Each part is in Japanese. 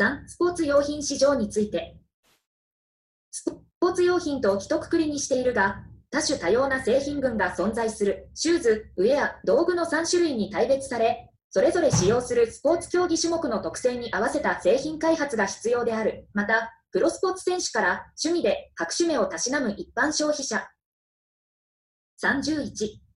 3、スポーツ用品市場について。スポーツ用品と一括りにしているが、多種多様な製品群が存在するシューズ、ウェア、道具の3種類に大別され、それぞれ使用するスポーツ競技種目の特性に合わせた製品開発が必要である。また、プロスポーツ選手から趣味で各種目をたしなむ一般消費者。31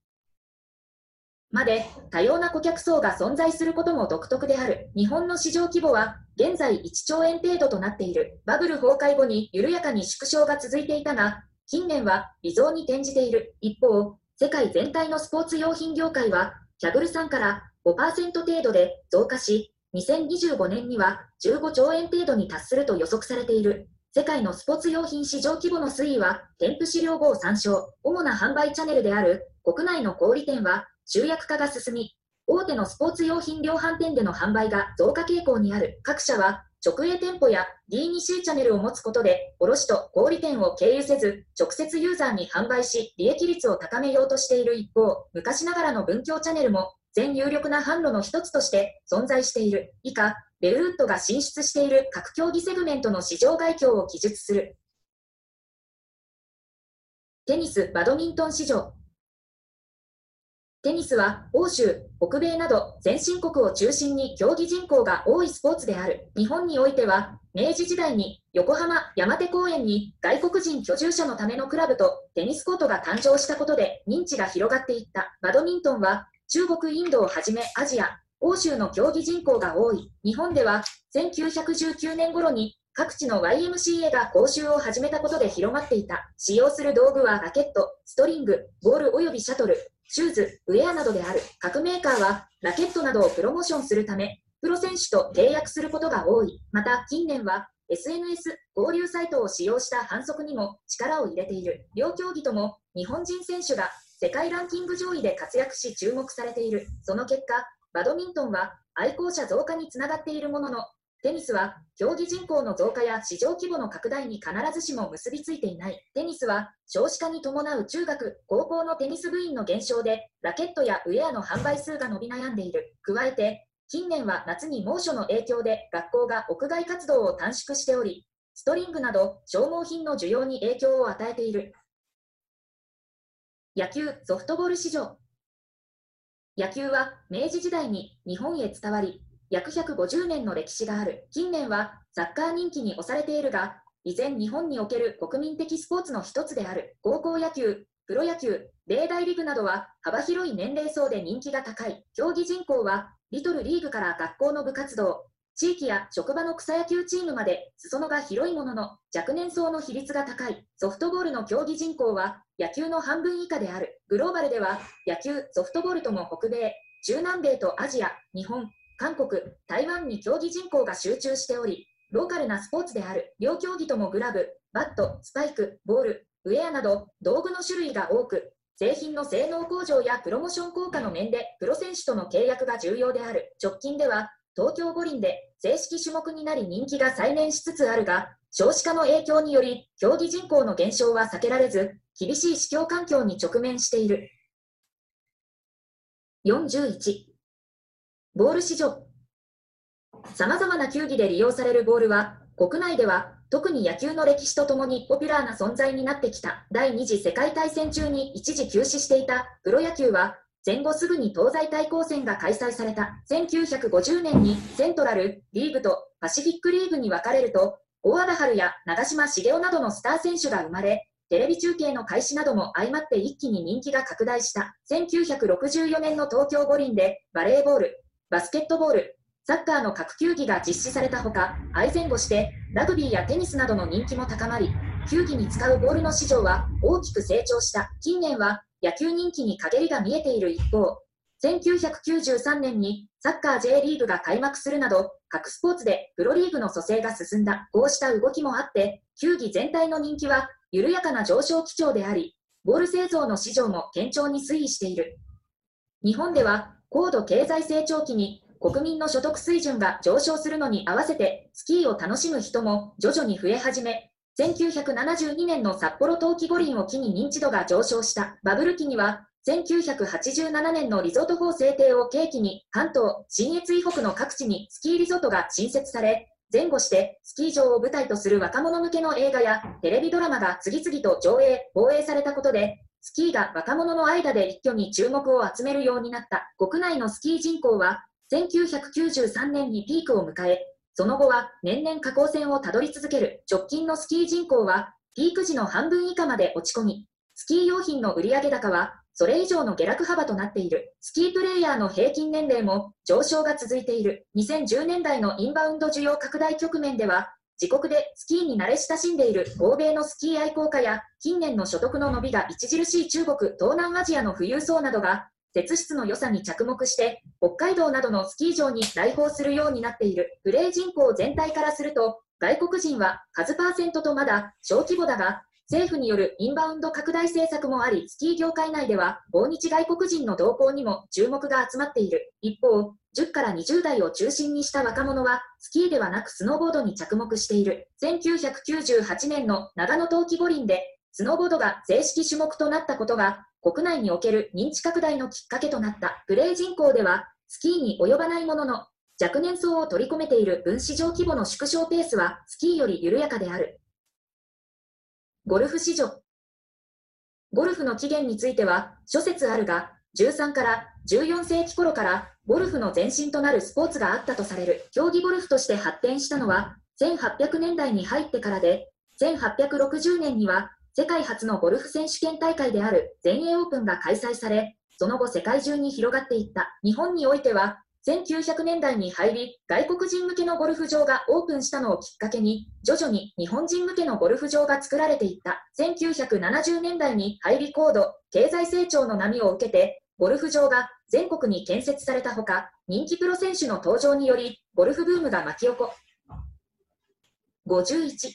まで多様な顧客層が存在することも独特である。日本の市場規模は現在1兆円程度となっている。バブル崩壊後に緩やかに縮小が続いていたが、近年は微増に転じている。一方、世界全体のスポーツ用品業界は、キャブル3から5%程度で増加し、2025年には15兆円程度に達すると予測されている。世界のスポーツ用品市場規模の推移は、添付資料後を参照。主な販売チャンネルである国内の小売店は集約化が進み、大手のスポーツ用品量販店での販売が増加傾向にある。各社は直営店舗や D2C チャンネルを持つことで、卸と小売店を経由せず、直接ユーザーに販売し、利益率を高めようとしている一方、昔ながらの文教チャンネルも、全有力な販路の一つとして存在している。以下、ベルウッドが進出している各競技セグメントの市場概況を記述する。テニス・バドミントン市場。テニスは欧州、北米など先進国を中心に競技人口が多いスポーツである。日本においては、明治時代に横浜山手公園に外国人居住者のためのクラブとテニスコートが誕生したことで認知が広がっていった。バドミントンは中国、インドをはじめアジア、欧州の競技人口が多い。日本では1919年頃に各地の YMCA が講習を始めたことで広まっていた。使用する道具はラケット、ストリング、ボール及びシャトル、シューズ、ウェアなどである。各メーカーはラケットなどをプロモーションするため、プロ選手と契約することが多い。また、近年は SNS 合流サイトを使用した反則にも力を入れている。両競技とも日本人選手が世界ランキング上位で活躍し注目されている。その結果、バドミントンは愛好者増加につながっているものの、テニスは競技人口の増加や市場規模の拡大に必ずしも結びついていない。テニスは少子化に伴う中学、高校のテニス部員の減少で、ラケットやウェアの販売数が伸び悩んでいる。加えて、近年は夏に猛暑の影響で学校が屋外活動を短縮しており、ストリングなど消耗品の需要に影響を与えている。野球・ソフトボール市場野球は明治時代に日本へ伝わり、約150年の歴史がある。近年はサッカー人気に押されているが、依然日本における国民的スポーツの一つである。高校野球、プロ野球、米大リーグなどは幅広い年齢層で人気が高い。競技人口はリトルリーグから学校の部活動、地域や職場の草野球チームまで裾野が広いものの若年層の比率が高い。ソフトボールの競技人口は野球の半分以下である。グローバルでは野球、ソフトボールとも北米、中南米とアジア、日本、韓国、台湾に競技人口が集中しており、ローカルなスポーツである。両競技ともグラブ、バット、スパイク、ボール、ウェアなど道具の種類が多く、製品の性能向上やプロモーション効果の面でプロ選手との契約が重要である。直近では東京五輪で正式種目になり人気が再燃しつつあるが、少子化の影響により競技人口の減少は避けられず、厳しい市況環境に直面している。41ボール市場。様々な球技で利用されるボールは、国内では特に野球の歴史とともにポピュラーな存在になってきた。第二次世界大戦中に一時休止していたプロ野球は、戦後すぐに東西対抗戦が開催された。1950年にセントラル、リーグとパシフィックリーグに分かれると、大和田春や長嶋茂雄などのスター選手が生まれ、テレビ中継の開始なども相まって一気に人気が拡大した。1964年の東京五輪でバレーボール、バスケットボール、サッカーの各球技が実施されたほか、相前後してラグビーやテニスなどの人気も高まり、球技に使うボールの市場は大きく成長した。近年は野球人気に陰りが見えている一方、1993年にサッカー J リーグが開幕するなど、各スポーツでプロリーグの蘇生が進んだ。こうした動きもあって、球技全体の人気は緩やかな上昇基調であり、ボール製造の市場も堅調に推移している。日本では高度経済成長期に国民の所得水準が上昇するのに合わせてスキーを楽しむ人も徐々に増え始め、1972年の札幌冬季五輪を機に認知度が上昇した。バブル期には1987年のリゾート法制定を契機に関東、新越以北の各地にスキーリゾートが新設され、前後してスキー場を舞台とする若者向けの映画やテレビドラマが次々と上映、放映されたことで、スキーが若者の間で一挙に注目を集めるようになった国内のスキー人口は、1993年にピークを迎え、その後は年々下降線をたどり続ける直近のスキー人口は、ピーク時の半分以下まで落ち込み、スキー用品の売上高はそれ以上の下落幅となっている。スキープレイヤーの平均年齢も上昇が続いている。2010年代のインバウンド需要拡大局面では、自国でスキーに慣れ親しんでいる欧米のスキー愛好家や近年の所得の伸びが著しい中国、東南アジアの富裕層などが雪質の良さに着目して北海道などのスキー場に来訪するようになっている。プレイ人口全体からすると外国人は数パーセントとまだ小規模だが政府によるインバウンド拡大政策もあり、スキー業界内では、訪日外国人の動向にも注目が集まっている。一方、10から20代を中心にした若者は、スキーではなくスノーボードに着目している。1998年の長野冬季五輪で、スノーボードが正式種目となったことが、国内における認知拡大のきっかけとなった。プレイ人口では、スキーに及ばないものの、若年層を取り込めている分子上規模の縮小ペースは、スキーより緩やかである。ゴルフ市場。ゴルフの起源については諸説あるが、13から14世紀頃からゴルフの前身となるスポーツがあったとされる競技ゴルフとして発展したのは1800年代に入ってからで、1860年には世界初のゴルフ選手権大会である全英オープンが開催され、その後世界中に広がっていった。日本においては1900年代に入り、外国人向けのゴルフ場がオープンしたのをきっかけに、徐々に日本人向けのゴルフ場が作られていった。1970年代に入り高度、経済成長の波を受けて、ゴルフ場が全国に建設されたほか、人気プロ選手の登場により、ゴルフブームが巻き起こ。51。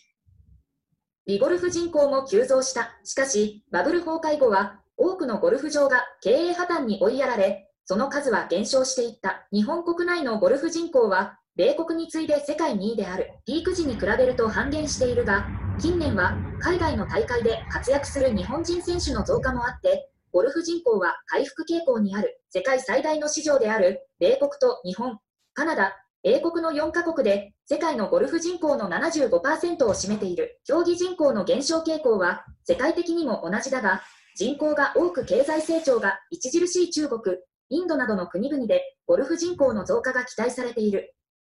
リゴルフ人口も急増した。しかし、バブル崩壊後は、多くのゴルフ場が経営破綻に追いやられ、その数は減少していった。日本国内のゴルフ人口は、米国に次いで世界2位である。ピーク時に比べると半減しているが、近年は海外の大会で活躍する日本人選手の増加もあって、ゴルフ人口は回復傾向にある。世界最大の市場である米国と日本、カナダ、英国の4カ国で世界のゴルフ人口の75%を占めている。競技人口の減少傾向は世界的にも同じだが、人口が多く経済成長が著しい中国、インドなどの国々でゴルフ人口の増加が期待されている。